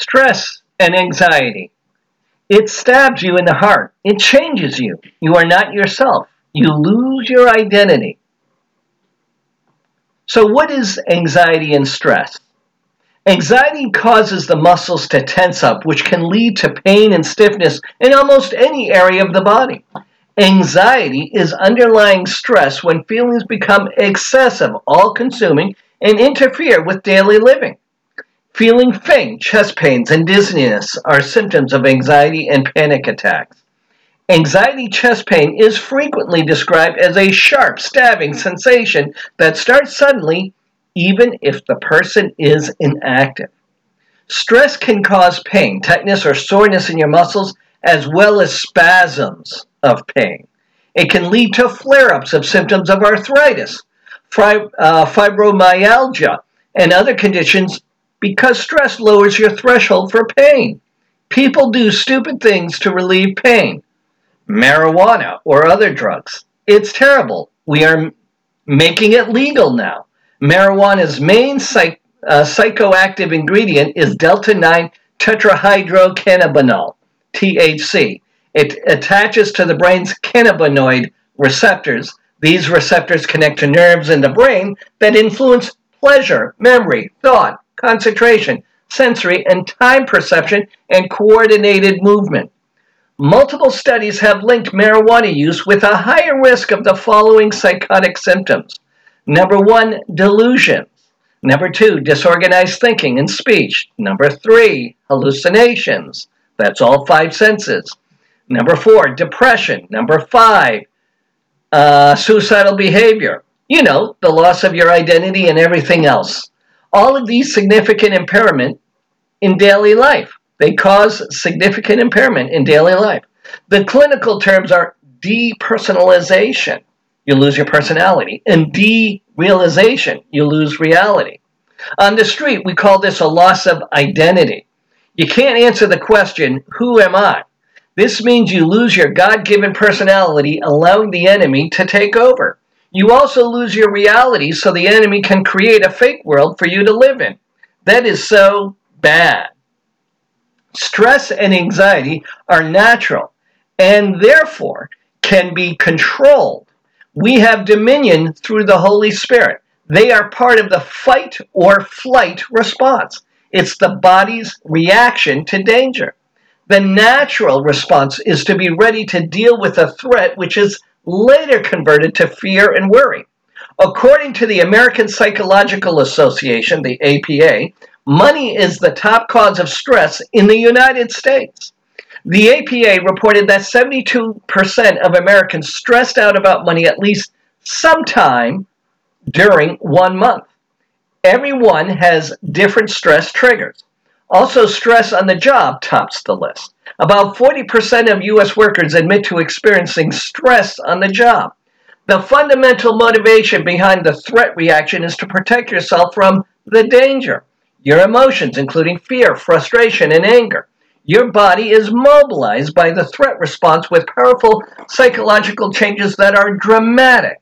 Stress and anxiety. It stabs you in the heart. It changes you. You are not yourself. You lose your identity. So, what is anxiety and stress? Anxiety causes the muscles to tense up, which can lead to pain and stiffness in almost any area of the body. Anxiety is underlying stress when feelings become excessive, all consuming, and interfere with daily living. Feeling faint, chest pains, and dizziness are symptoms of anxiety and panic attacks. Anxiety chest pain is frequently described as a sharp, stabbing sensation that starts suddenly, even if the person is inactive. Stress can cause pain, tightness, or soreness in your muscles, as well as spasms of pain. It can lead to flare ups of symptoms of arthritis, uh, fibromyalgia, and other conditions because stress lowers your threshold for pain. People do stupid things to relieve pain. Marijuana or other drugs. It's terrible. We are making it legal now. Marijuana's main psych, uh, psychoactive ingredient is delta 9 tetrahydrocannabinol, THC. It attaches to the brain's cannabinoid receptors. These receptors connect to nerves in the brain that influence pleasure, memory, thought, concentration, sensory and time perception, and coordinated movement. Multiple studies have linked marijuana use with a higher risk of the following psychotic symptoms. Number one, delusions. Number two, disorganized thinking and speech. Number three, hallucinations. That's all five senses. Number four, depression. Number five, uh, suicidal behavior. You know, the loss of your identity and everything else all of these significant impairment in daily life. They cause significant impairment in daily life. The clinical terms are depersonalization, you lose your personality, and derealization, you lose reality. On the street, we call this a loss of identity. You can't answer the question, Who am I? This means you lose your God given personality, allowing the enemy to take over. You also lose your reality so the enemy can create a fake world for you to live in. That is so bad. Stress and anxiety are natural and therefore can be controlled. We have dominion through the Holy Spirit. They are part of the fight or flight response. It's the body's reaction to danger. The natural response is to be ready to deal with a threat which is later converted to fear and worry. According to the American Psychological Association, the APA, money is the top cause of stress in the United States. The APA reported that 72% of Americans stressed out about money at least sometime during one month. Everyone has different stress triggers. Also, stress on the job tops the list. About 40% of U.S. workers admit to experiencing stress on the job. The fundamental motivation behind the threat reaction is to protect yourself from the danger. Your emotions, including fear, frustration, and anger. Your body is mobilized by the threat response with powerful psychological changes that are dramatic.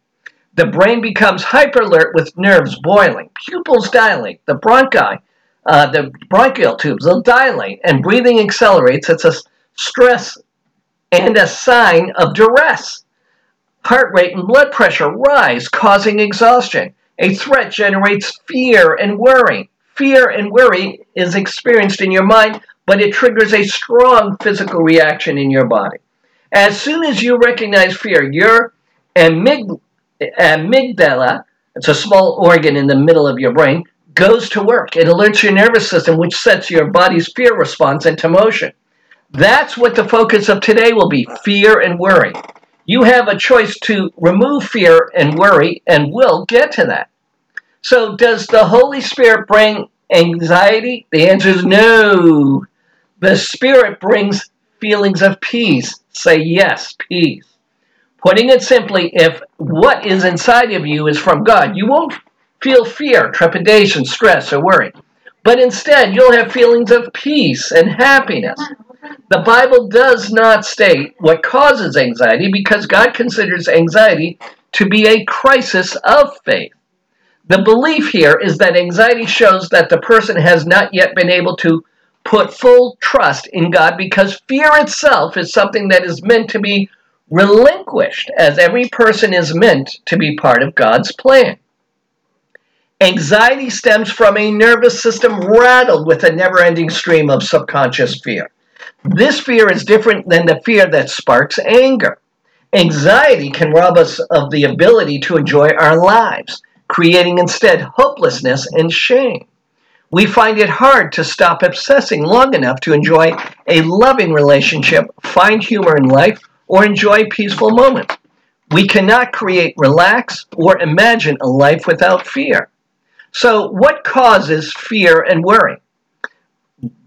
The brain becomes hyper alert with nerves boiling, pupils dilate, the bronchi uh, the bronchial tubes will dilate and breathing accelerates. It's a stress and a sign of duress. Heart rate and blood pressure rise, causing exhaustion. A threat generates fear and worry. Fear and worry is experienced in your mind, but it triggers a strong physical reaction in your body. As soon as you recognize fear, your amygdala, it's a small organ in the middle of your brain, goes to work. It alerts your nervous system, which sets your body's fear response into motion. That's what the focus of today will be fear and worry. You have a choice to remove fear and worry, and we'll get to that. So, does the Holy Spirit bring anxiety? The answer is no. The Spirit brings feelings of peace. Say yes, peace. Putting it simply, if what is inside of you is from God, you won't feel fear, trepidation, stress, or worry. But instead, you'll have feelings of peace and happiness. The Bible does not state what causes anxiety because God considers anxiety to be a crisis of faith. The belief here is that anxiety shows that the person has not yet been able to put full trust in God because fear itself is something that is meant to be relinquished, as every person is meant to be part of God's plan. Anxiety stems from a nervous system rattled with a never ending stream of subconscious fear. This fear is different than the fear that sparks anger. Anxiety can rob us of the ability to enjoy our lives, creating instead hopelessness and shame. We find it hard to stop obsessing long enough to enjoy a loving relationship, find humor in life, or enjoy peaceful moments. We cannot create, relax, or imagine a life without fear. So, what causes fear and worry?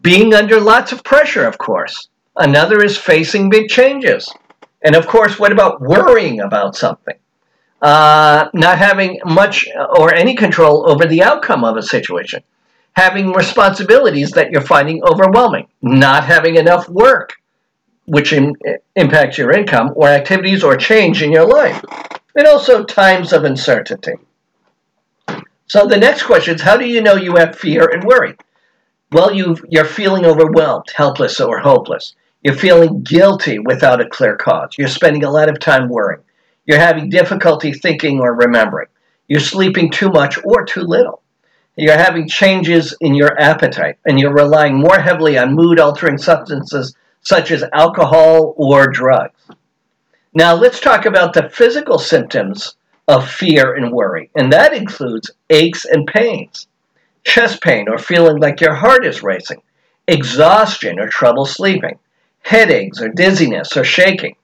Being under lots of pressure, of course. Another is facing big changes. And of course, what about worrying about something? Uh, not having much or any control over the outcome of a situation. Having responsibilities that you're finding overwhelming. Not having enough work, which impacts your income, or activities or change in your life. And also times of uncertainty. So the next question is how do you know you have fear and worry? Well, you you're feeling overwhelmed, helpless, or hopeless. You're feeling guilty without a clear cause. You're spending a lot of time worrying. You're having difficulty thinking or remembering. You're sleeping too much or too little. You're having changes in your appetite, and you're relying more heavily on mood altering substances such as alcohol or drugs. Now, let's talk about the physical symptoms of fear and worry, and that includes aches and pains, chest pain or feeling like your heart is racing, exhaustion or trouble sleeping, headaches or dizziness or shaking,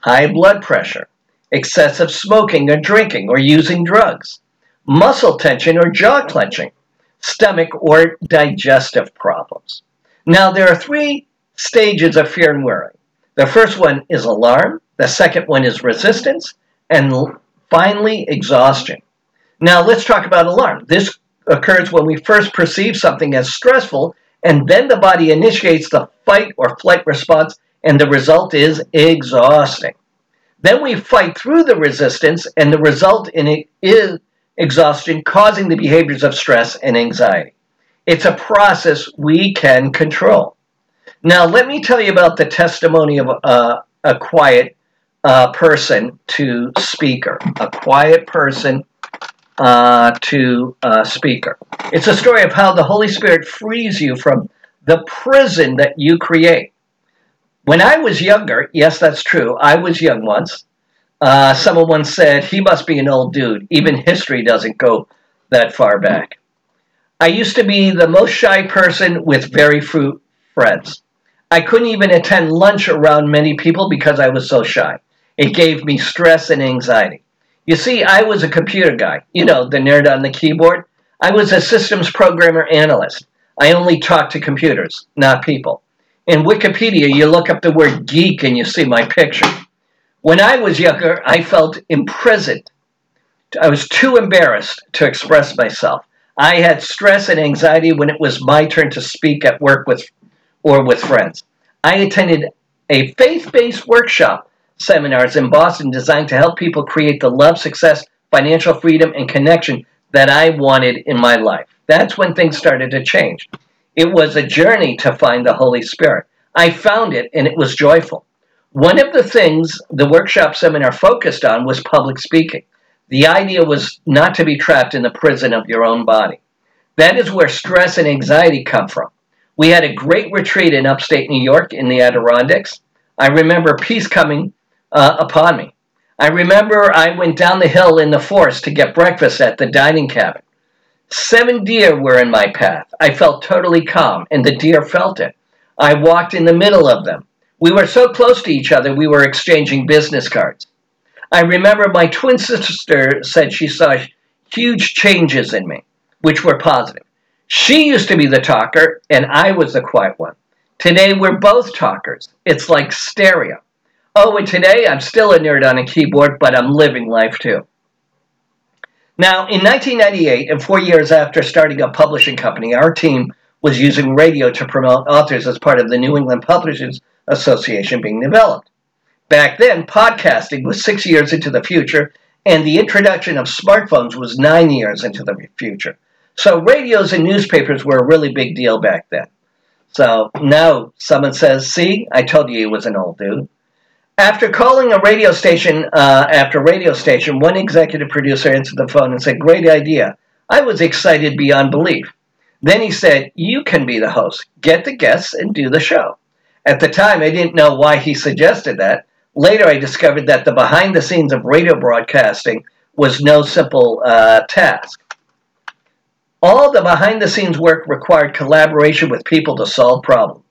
high blood pressure, excessive smoking or drinking or using drugs, muscle tension or jaw clenching, stomach or digestive problems. Now, there are three stages of fear and worry. The first one is alarm, the second one is resistance, and finally, exhaustion. Now, let's talk about alarm. This occurs when we first perceive something as stressful and then the body initiates the fight or flight response, and the result is exhausting. Then we fight through the resistance, and the result in it is exhaustion, causing the behaviors of stress and anxiety. It's a process we can control. Now, let me tell you about the testimony of uh, a quiet uh, person to speaker. A quiet person uh, to a speaker. It's a story of how the Holy Spirit frees you from the prison that you create. When I was younger, yes, that's true, I was young once. Uh, someone once said, he must be an old dude. Even history doesn't go that far back. I used to be the most shy person with very few friends. I couldn't even attend lunch around many people because I was so shy. It gave me stress and anxiety. You see, I was a computer guy, you know, the nerd on the keyboard. I was a systems programmer analyst. I only talked to computers, not people. In Wikipedia, you look up the word geek and you see my picture. When I was younger, I felt imprisoned. I was too embarrassed to express myself. I had stress and anxiety when it was my turn to speak at work with or with friends. I attended a faith-based workshop seminars in Boston designed to help people create the love, success, financial freedom, and connection that I wanted in my life. That's when things started to change. It was a journey to find the Holy Spirit. I found it and it was joyful. One of the things the workshop seminar focused on was public speaking. The idea was not to be trapped in the prison of your own body. That is where stress and anxiety come from. We had a great retreat in upstate New York in the Adirondacks. I remember peace coming uh, upon me. I remember I went down the hill in the forest to get breakfast at the dining cabin. Seven deer were in my path. I felt totally calm, and the deer felt it. I walked in the middle of them. We were so close to each other, we were exchanging business cards. I remember my twin sister said she saw huge changes in me, which were positive. She used to be the talker, and I was the quiet one. Today, we're both talkers. It's like stereo. Oh, and today I'm still a nerd on a keyboard, but I'm living life too. Now, in 1998, and four years after starting a publishing company, our team was using radio to promote authors as part of the New England Publishers Association being developed. Back then, podcasting was six years into the future, and the introduction of smartphones was nine years into the future. So, radios and newspapers were a really big deal back then. So now someone says, "See, I told you he was an old dude." After calling a radio station uh, after radio station, one executive producer answered the phone and said, "Great idea." I was excited beyond belief. Then he said, "You can be the host. Get the guests and do the show." At the time, I didn't know why he suggested that. Later, I discovered that the behind the scenes of radio broadcasting was no simple uh, task. All the behind the scenes work required collaboration with people to solve problems.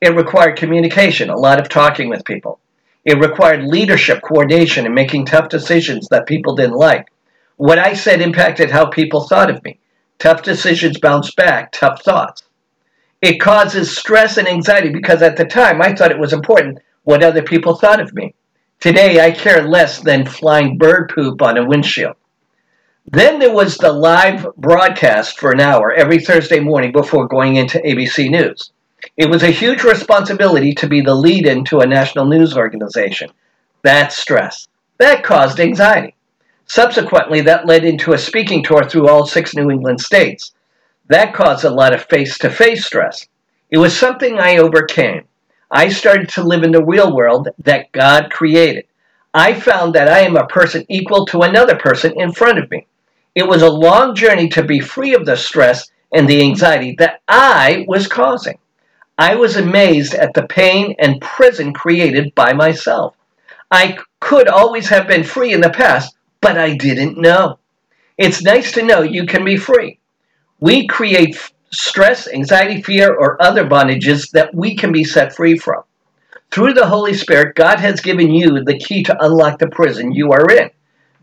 It required communication, a lot of talking with people. It required leadership, coordination, and making tough decisions that people didn't like. What I said impacted how people thought of me. Tough decisions bounce back, tough thoughts. It causes stress and anxiety because at the time I thought it was important what other people thought of me. Today I care less than flying bird poop on a windshield. Then there was the live broadcast for an hour every Thursday morning before going into ABC News. It was a huge responsibility to be the lead in to a national news organization. That stress. That caused anxiety. Subsequently, that led into a speaking tour through all six New England states. That caused a lot of face to face stress. It was something I overcame. I started to live in the real world that God created. I found that I am a person equal to another person in front of me. It was a long journey to be free of the stress and the anxiety that I was causing. I was amazed at the pain and prison created by myself. I could always have been free in the past, but I didn't know. It's nice to know you can be free. We create stress, anxiety, fear, or other bondages that we can be set free from. Through the Holy Spirit, God has given you the key to unlock the prison you are in.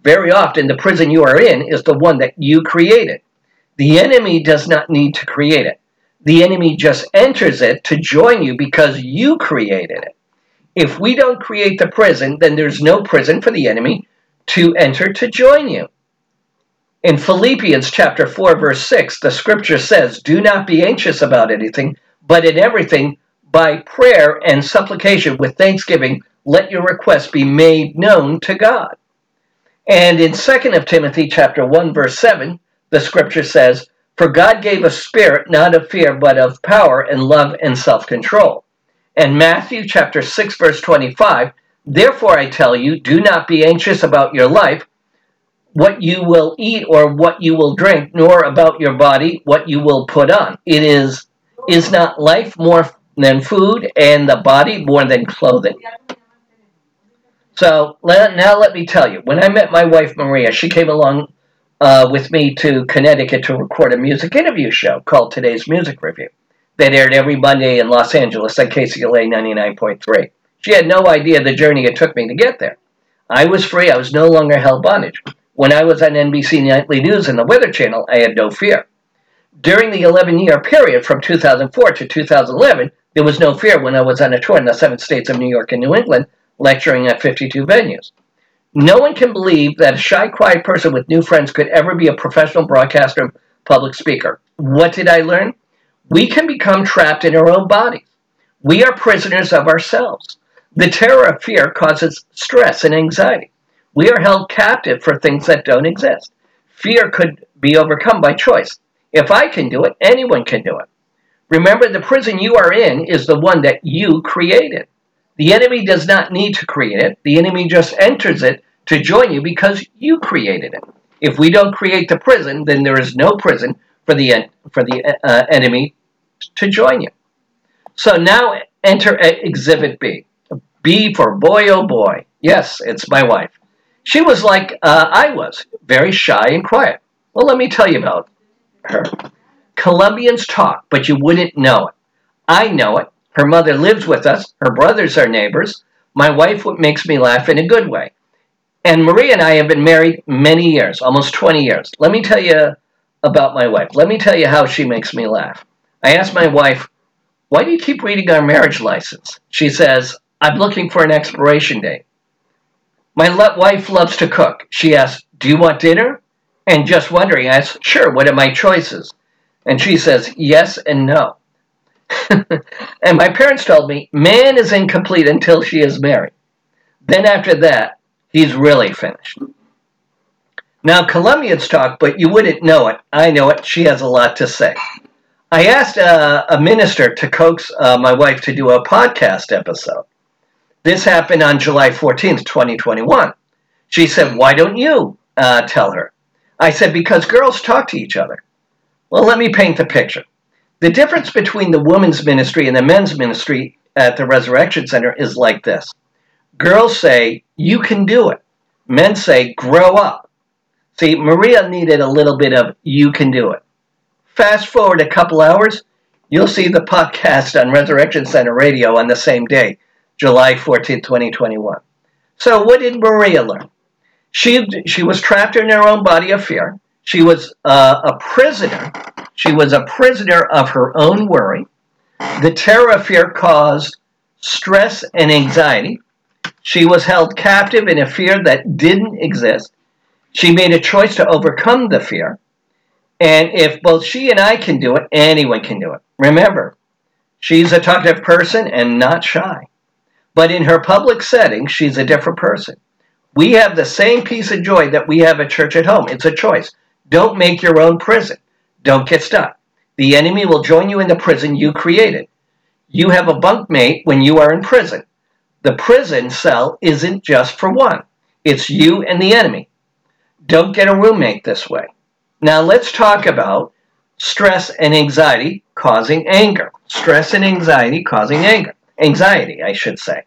Very often, the prison you are in is the one that you created. The enemy does not need to create it. The enemy just enters it to join you because you created it. If we don't create the prison, then there's no prison for the enemy to enter to join you. In Philippians chapter 4 verse 6, the scripture says, "Do not be anxious about anything, but in everything by prayer and supplication with thanksgiving let your requests be made known to God." And in 2 of Timothy chapter 1 verse 7, the scripture says, "For God gave a spirit not of fear, but of power and love and self-control." And Matthew chapter 6 verse 25, "Therefore I tell you, do not be anxious about your life, what you will eat or what you will drink, nor about your body what you will put on. It is is not life more than food and the body more than clothing?" So now let me tell you, when I met my wife Maria, she came along uh, with me to Connecticut to record a music interview show called Today's Music Review that aired every Monday in Los Angeles on KCLA 99.3. She had no idea the journey it took me to get there. I was free, I was no longer held bondage. When I was on NBC Nightly News and the Weather Channel, I had no fear. During the 11 year period from 2004 to 2011, there was no fear when I was on a tour in the seven states of New York and New England lecturing at 52 venues. No one can believe that a shy, quiet person with new friends could ever be a professional broadcaster and public speaker. What did I learn? We can become trapped in our own bodies. We are prisoners of ourselves. The terror of fear causes stress and anxiety. We are held captive for things that don't exist. Fear could be overcome by choice. If I can do it, anyone can do it. Remember, the prison you are in is the one that you created. The enemy does not need to create it. The enemy just enters it to join you because you created it. If we don't create the prison, then there is no prison for the for the uh, enemy to join you. So now enter Exhibit B. B for boy, oh boy. Yes, it's my wife. She was like uh, I was, very shy and quiet. Well, let me tell you about her. Colombians talk, but you wouldn't know it. I know it her mother lives with us. Her brothers are neighbors. My wife makes me laugh in a good way. And Maria and I have been married many years, almost 20 years. Let me tell you about my wife. Let me tell you how she makes me laugh. I asked my wife, Why do you keep reading our marriage license? She says, I'm looking for an expiration date. My wife loves to cook. She asks, Do you want dinner? And just wondering, I ask, Sure, what are my choices? And she says, Yes and no. And my parents told me man is incomplete until she is married. Then after that, he's really finished. Now, Colombians talk, but you wouldn't know it. I know it. She has a lot to say. I asked uh, a minister to coax uh, my wife to do a podcast episode. This happened on July 14th, 2021. She said, Why don't you uh, tell her? I said, Because girls talk to each other. Well, let me paint the picture. The difference between the women's ministry and the men's ministry at the Resurrection Center is like this Girls say, You can do it. Men say, Grow up. See, Maria needed a little bit of You can do it. Fast forward a couple hours, you'll see the podcast on Resurrection Center Radio on the same day, July 14, 2021. So, what did Maria learn? She, she was trapped in her own body of fear. She was uh, a prisoner. She was a prisoner of her own worry. The terror of fear caused stress and anxiety. She was held captive in a fear that didn't exist. She made a choice to overcome the fear. And if both she and I can do it, anyone can do it. Remember, she's a talkative person and not shy. But in her public setting, she's a different person. We have the same peace and joy that we have at church at home. It's a choice. Don't make your own prison. Don't get stuck. The enemy will join you in the prison you created. You have a bunkmate when you are in prison. The prison cell isn't just for one, it's you and the enemy. Don't get a roommate this way. Now let's talk about stress and anxiety causing anger. Stress and anxiety causing anger. Anxiety, I should say.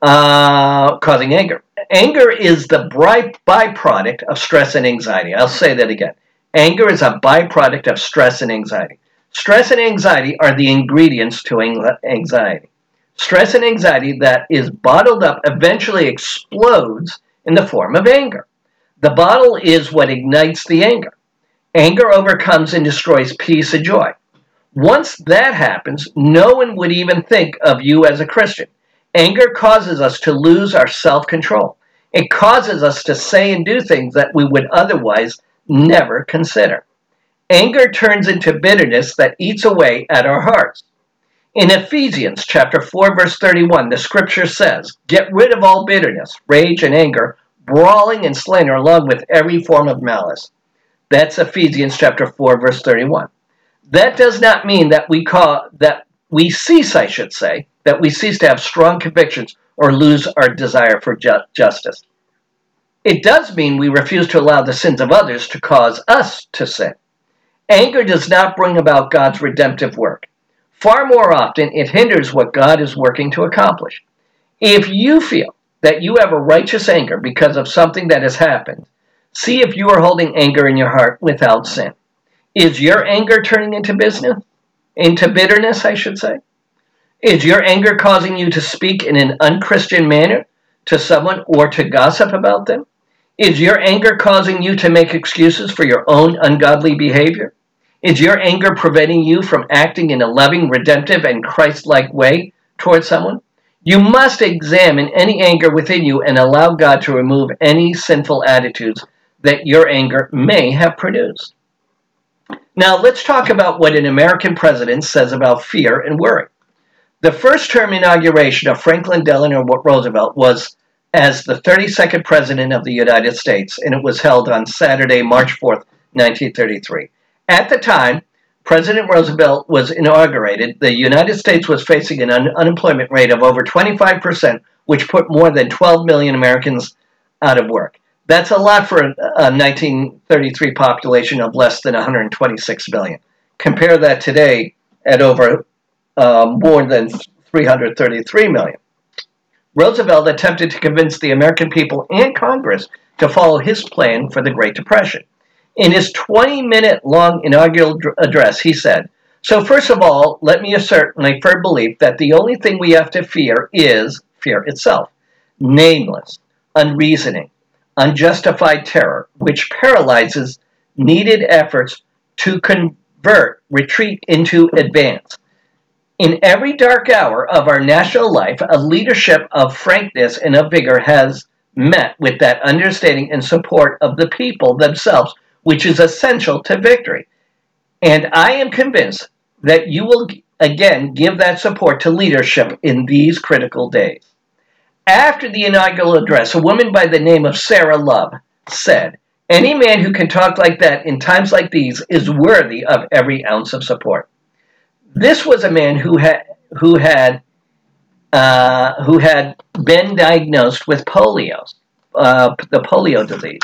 Uh, causing anger. Anger is the byproduct of stress and anxiety. I'll say that again. Anger is a byproduct of stress and anxiety. Stress and anxiety are the ingredients to anxiety. Stress and anxiety that is bottled up eventually explodes in the form of anger. The bottle is what ignites the anger. Anger overcomes and destroys peace and joy. Once that happens, no one would even think of you as a Christian. Anger causes us to lose our self control. It causes us to say and do things that we would otherwise never consider. Anger turns into bitterness that eats away at our hearts. In Ephesians chapter 4 verse 31, the scripture says, "Get rid of all bitterness, rage and anger, brawling and slander along with every form of malice." That's Ephesians chapter 4 verse 31. That does not mean that we call that we cease, I should say, that we cease to have strong convictions or lose our desire for ju- justice. It does mean we refuse to allow the sins of others to cause us to sin. Anger does not bring about God's redemptive work. Far more often, it hinders what God is working to accomplish. If you feel that you have a righteous anger because of something that has happened, See if you are holding anger in your heart without sin. Is your anger turning into business? Into bitterness, I should say? Is your anger causing you to speak in an unchristian manner to someone or to gossip about them? Is your anger causing you to make excuses for your own ungodly behavior? Is your anger preventing you from acting in a loving, redemptive, and Christ like way towards someone? You must examine any anger within you and allow God to remove any sinful attitudes that your anger may have produced. Now, let's talk about what an American president says about fear and worry. The first term inauguration of Franklin Delano Roosevelt was as the 32nd President of the United States, and it was held on Saturday, March 4, 1933. At the time, President Roosevelt was inaugurated, the United States was facing an un- unemployment rate of over 25%, which put more than 12 million Americans out of work. That's a lot for a, a 1933 population of less than 126 million. Compare that today at over uh, more than 333 million. Roosevelt attempted to convince the American people and Congress to follow his plan for the Great Depression. In his 20 minute long inaugural address, he said, So, first of all, let me assert my firm belief that the only thing we have to fear is fear itself nameless, unreasoning, unjustified terror, which paralyzes needed efforts to convert retreat into advance. In every dark hour of our national life, a leadership of frankness and of vigor has met with that understanding and support of the people themselves, which is essential to victory. And I am convinced that you will again give that support to leadership in these critical days. After the inaugural address, a woman by the name of Sarah Love said, Any man who can talk like that in times like these is worthy of every ounce of support. This was a man who had who had uh, who had been diagnosed with polio, uh, the polio disease.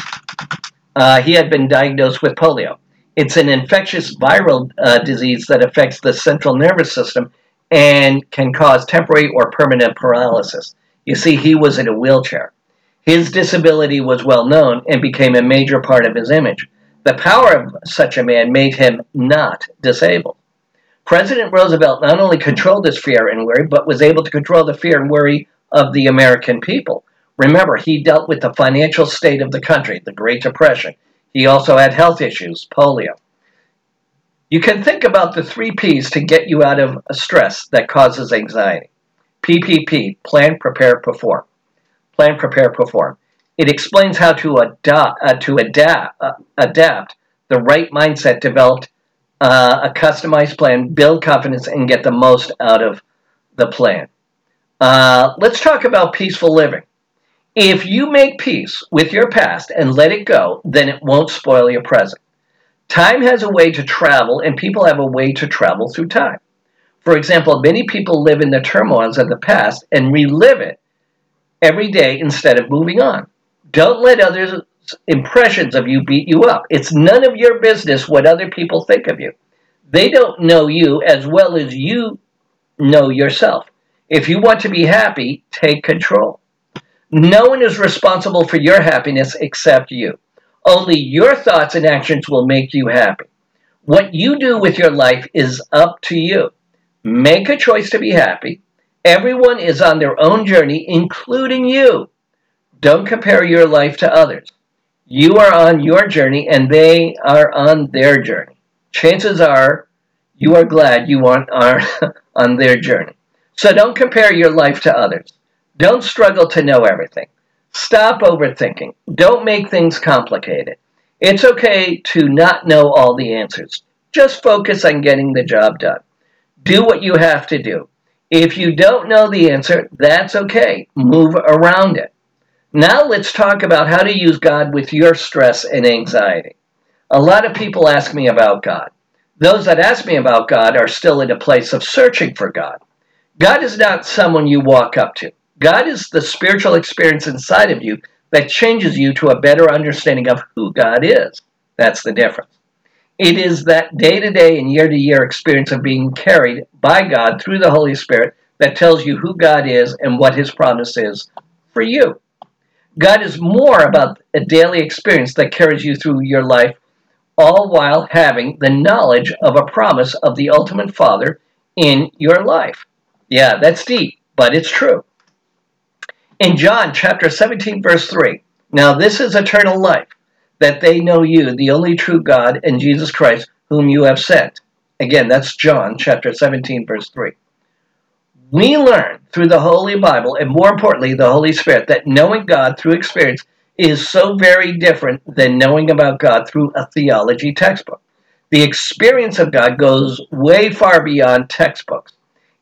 Uh, he had been diagnosed with polio. It's an infectious viral uh, disease that affects the central nervous system and can cause temporary or permanent paralysis. You see, he was in a wheelchair. His disability was well known and became a major part of his image. The power of such a man made him not disabled. President Roosevelt not only controlled this fear and worry, but was able to control the fear and worry of the American people. Remember, he dealt with the financial state of the country, the Great Depression. He also had health issues, polio. You can think about the three P's to get you out of a stress that causes anxiety. PPP, plan, prepare, perform. Plan, prepare, perform. It explains how to adopt, uh, to adapt, uh, adapt the right mindset developed uh, a customized plan, build confidence, and get the most out of the plan. Uh, let's talk about peaceful living. If you make peace with your past and let it go, then it won't spoil your present. Time has a way to travel, and people have a way to travel through time. For example, many people live in the turmoils of the past and relive it every day instead of moving on. Don't let others' impressions of you beat you up. It's none of your business what other people think of you. They don't know you as well as you know yourself. If you want to be happy, take control. No one is responsible for your happiness except you. Only your thoughts and actions will make you happy. What you do with your life is up to you. Make a choice to be happy. Everyone is on their own journey, including you. Don't compare your life to others. You are on your journey and they are on their journey. Chances are you are glad you aren't on their journey. So don't compare your life to others. Don't struggle to know everything. Stop overthinking. Don't make things complicated. It's okay to not know all the answers. Just focus on getting the job done. Do what you have to do. If you don't know the answer, that's okay. Move around it. Now let's talk about how to use God with your stress and anxiety. A lot of people ask me about God. Those that ask me about God are still in a place of searching for God. God is not someone you walk up to. God is the spiritual experience inside of you that changes you to a better understanding of who God is. That's the difference. It is that day to day and year to year experience of being carried by God through the Holy Spirit that tells you who God is and what His promise is for you. God is more about a daily experience that carries you through your life, all while having the knowledge of a promise of the ultimate Father in your life. Yeah, that's deep, but it's true. In John chapter 17, verse 3, now this is eternal life, that they know you, the only true God, and Jesus Christ, whom you have sent. Again, that's John chapter 17, verse 3. We learn through the Holy Bible, and more importantly, the Holy Spirit, that knowing God through experience is so very different than knowing about God through a theology textbook. The experience of God goes way far beyond textbooks.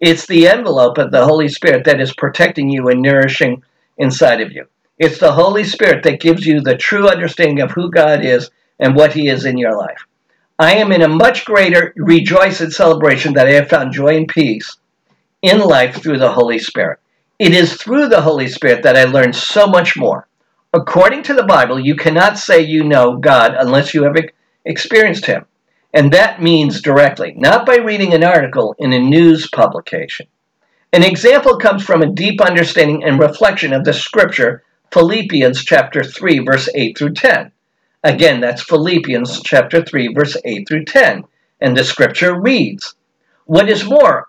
It's the envelope of the Holy Spirit that is protecting you and nourishing inside of you. It's the Holy Spirit that gives you the true understanding of who God is and what He is in your life. I am in a much greater rejoice and celebration that I have found joy and peace in life through the Holy Spirit. It is through the Holy Spirit that I learned so much more. According to the Bible, you cannot say you know God unless you have experienced Him. And that means directly, not by reading an article in a news publication. An example comes from a deep understanding and reflection of the scripture, Philippians chapter 3, verse 8 through 10. Again, that's Philippians chapter 3, verse 8 through 10. And the scripture reads, What is more,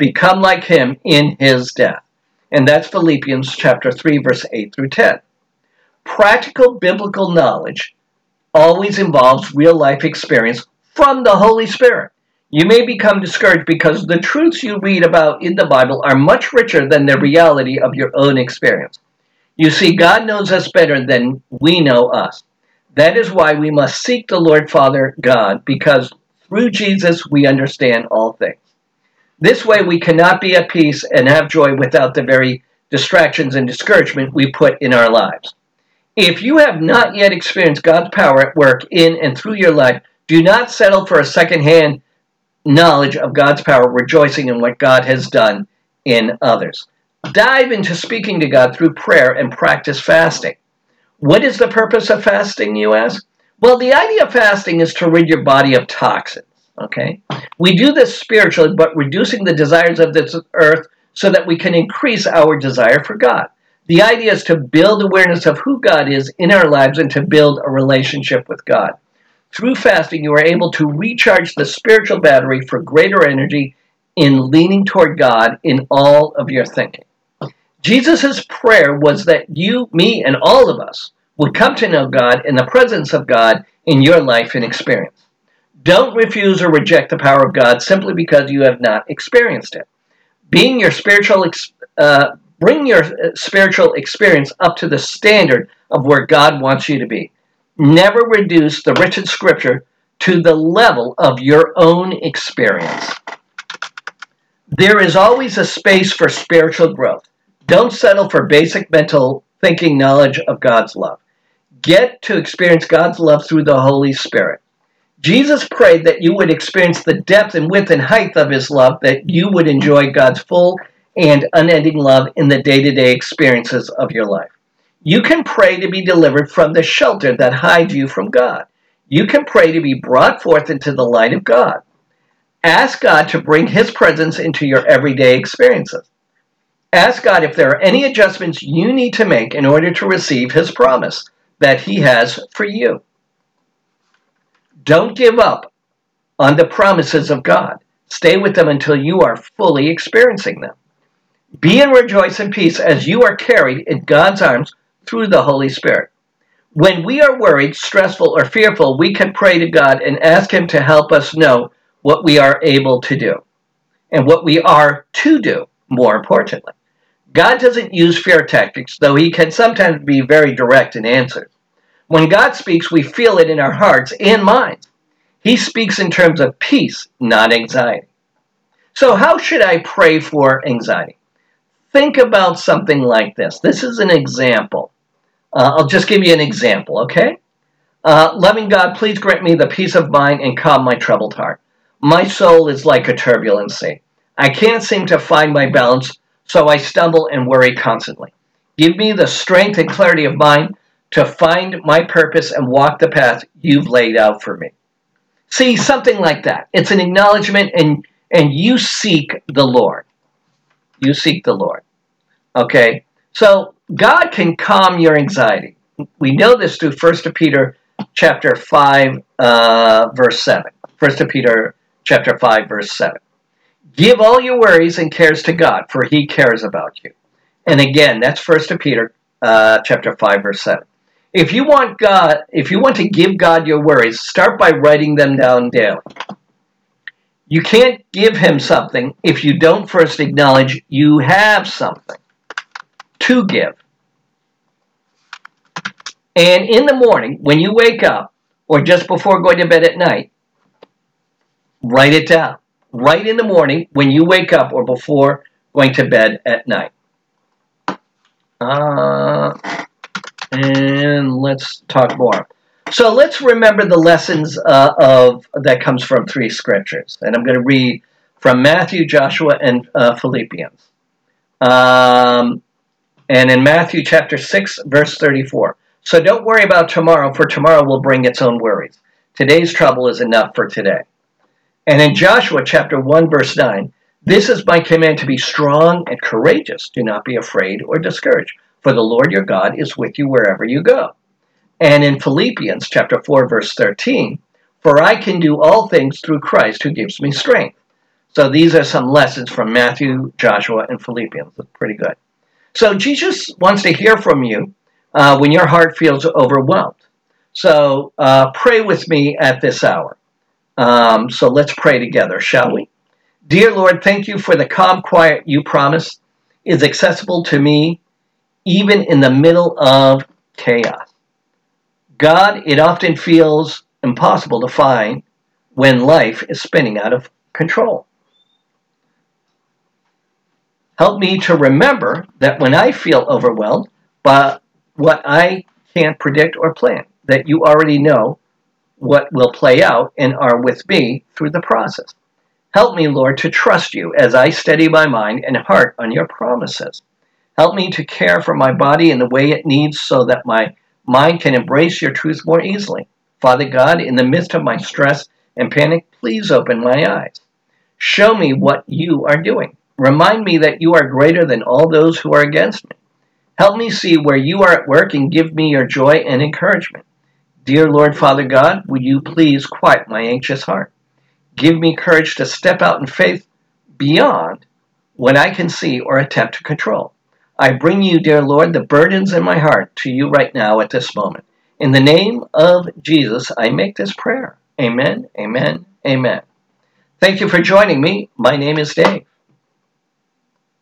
become like him in his death. And that's Philippians chapter 3 verse 8 through 10. Practical biblical knowledge always involves real life experience from the Holy Spirit. You may become discouraged because the truths you read about in the Bible are much richer than the reality of your own experience. You see, God knows us better than we know us. That is why we must seek the Lord Father God, because through Jesus we understand all things. This way we cannot be at peace and have joy without the very distractions and discouragement we put in our lives. If you have not yet experienced God's power at work in and through your life, do not settle for a second-hand knowledge of God's power, rejoicing in what God has done in others. Dive into speaking to God through prayer and practice fasting. What is the purpose of fasting, you ask? Well, the idea of fasting is to rid your body of toxins. Okay? We do this spiritually, but reducing the desires of this earth so that we can increase our desire for God. The idea is to build awareness of who God is in our lives and to build a relationship with God. Through fasting, you are able to recharge the spiritual battery for greater energy in leaning toward God in all of your thinking. Jesus' prayer was that you, me, and all of us would come to know God in the presence of God in your life and experience. Don't refuse or reject the power of God simply because you have not experienced it. Being your spiritual, uh, bring your uh, spiritual experience up to the standard of where God wants you to be. Never reduce the written scripture to the level of your own experience. There is always a space for spiritual growth. Don't settle for basic mental thinking knowledge of God's love. Get to experience God's love through the Holy Spirit. Jesus prayed that you would experience the depth and width and height of his love, that you would enjoy God's full and unending love in the day to day experiences of your life. You can pray to be delivered from the shelter that hides you from God. You can pray to be brought forth into the light of God. Ask God to bring His presence into your everyday experiences. Ask God if there are any adjustments you need to make in order to receive His promise that He has for you. Don't give up on the promises of God. Stay with them until you are fully experiencing them. Be and rejoice in peace as you are carried in God's arms through the Holy Spirit. When we are worried, stressful, or fearful, we can pray to God and ask Him to help us know what we are able to do and what we are to do, more importantly. God doesn't use fear tactics, though He can sometimes be very direct in answers. When God speaks, we feel it in our hearts and minds. He speaks in terms of peace, not anxiety. So, how should I pray for anxiety? Think about something like this. This is an example. Uh, I'll just give you an example, okay? Uh, loving God, please grant me the peace of mind and calm my troubled heart. My soul is like a turbulent sea. I can't seem to find my balance, so I stumble and worry constantly. Give me the strength and clarity of mind to find my purpose and walk the path you've laid out for me. See, something like that. It's an acknowledgement, and, and you seek the Lord. You seek the Lord. Okay? So God can calm your anxiety. We know this through 1 Peter chapter 5, uh, verse 7. 1 Peter chapter 5, verse 7. Give all your worries and cares to God, for he cares about you. And again, that's 1 Peter uh, chapter 5, verse 7. If you want God, if you want to give God your worries, start by writing them down daily. You can't give him something if you don't first acknowledge you have something to give. And in the morning, when you wake up, or just before going to bed at night, write it down. Right in the morning, when you wake up, or before going to bed at night. Uh, and let's talk more. So let's remember the lessons uh, of that comes from three scriptures, and I'm going to read from Matthew, Joshua, and uh, Philippians. Um, and in Matthew chapter 6, verse 34. So don't worry about tomorrow, for tomorrow will bring its own worries. Today's trouble is enough for today. And in Joshua chapter 1, verse 9, this is my command to be strong and courageous. Do not be afraid or discouraged, for the Lord your God is with you wherever you go. And in Philippians chapter 4, verse 13, for I can do all things through Christ who gives me strength. So these are some lessons from Matthew, Joshua, and Philippians. That's pretty good. So Jesus wants to hear from you uh, when your heart feels overwhelmed. So uh, pray with me at this hour. Um, so let's pray together, shall we? Dear Lord, thank you for the calm quiet you promise is accessible to me even in the middle of chaos. God, it often feels impossible to find when life is spinning out of control. Help me to remember that when I feel overwhelmed by what I can't predict or plan, that you already know what will play out and are with me through the process. Help me, Lord, to trust you as I steady my mind and heart on your promises. Help me to care for my body in the way it needs so that my mind can embrace your truth more easily. Father God, in the midst of my stress and panic, please open my eyes. Show me what you are doing. Remind me that you are greater than all those who are against me. Help me see where you are at work and give me your joy and encouragement. Dear Lord Father God, would you please quiet my anxious heart? Give me courage to step out in faith beyond what I can see or attempt to control. I bring you, dear Lord, the burdens in my heart to you right now at this moment. In the name of Jesus, I make this prayer. Amen, amen, amen. Thank you for joining me. My name is Dave.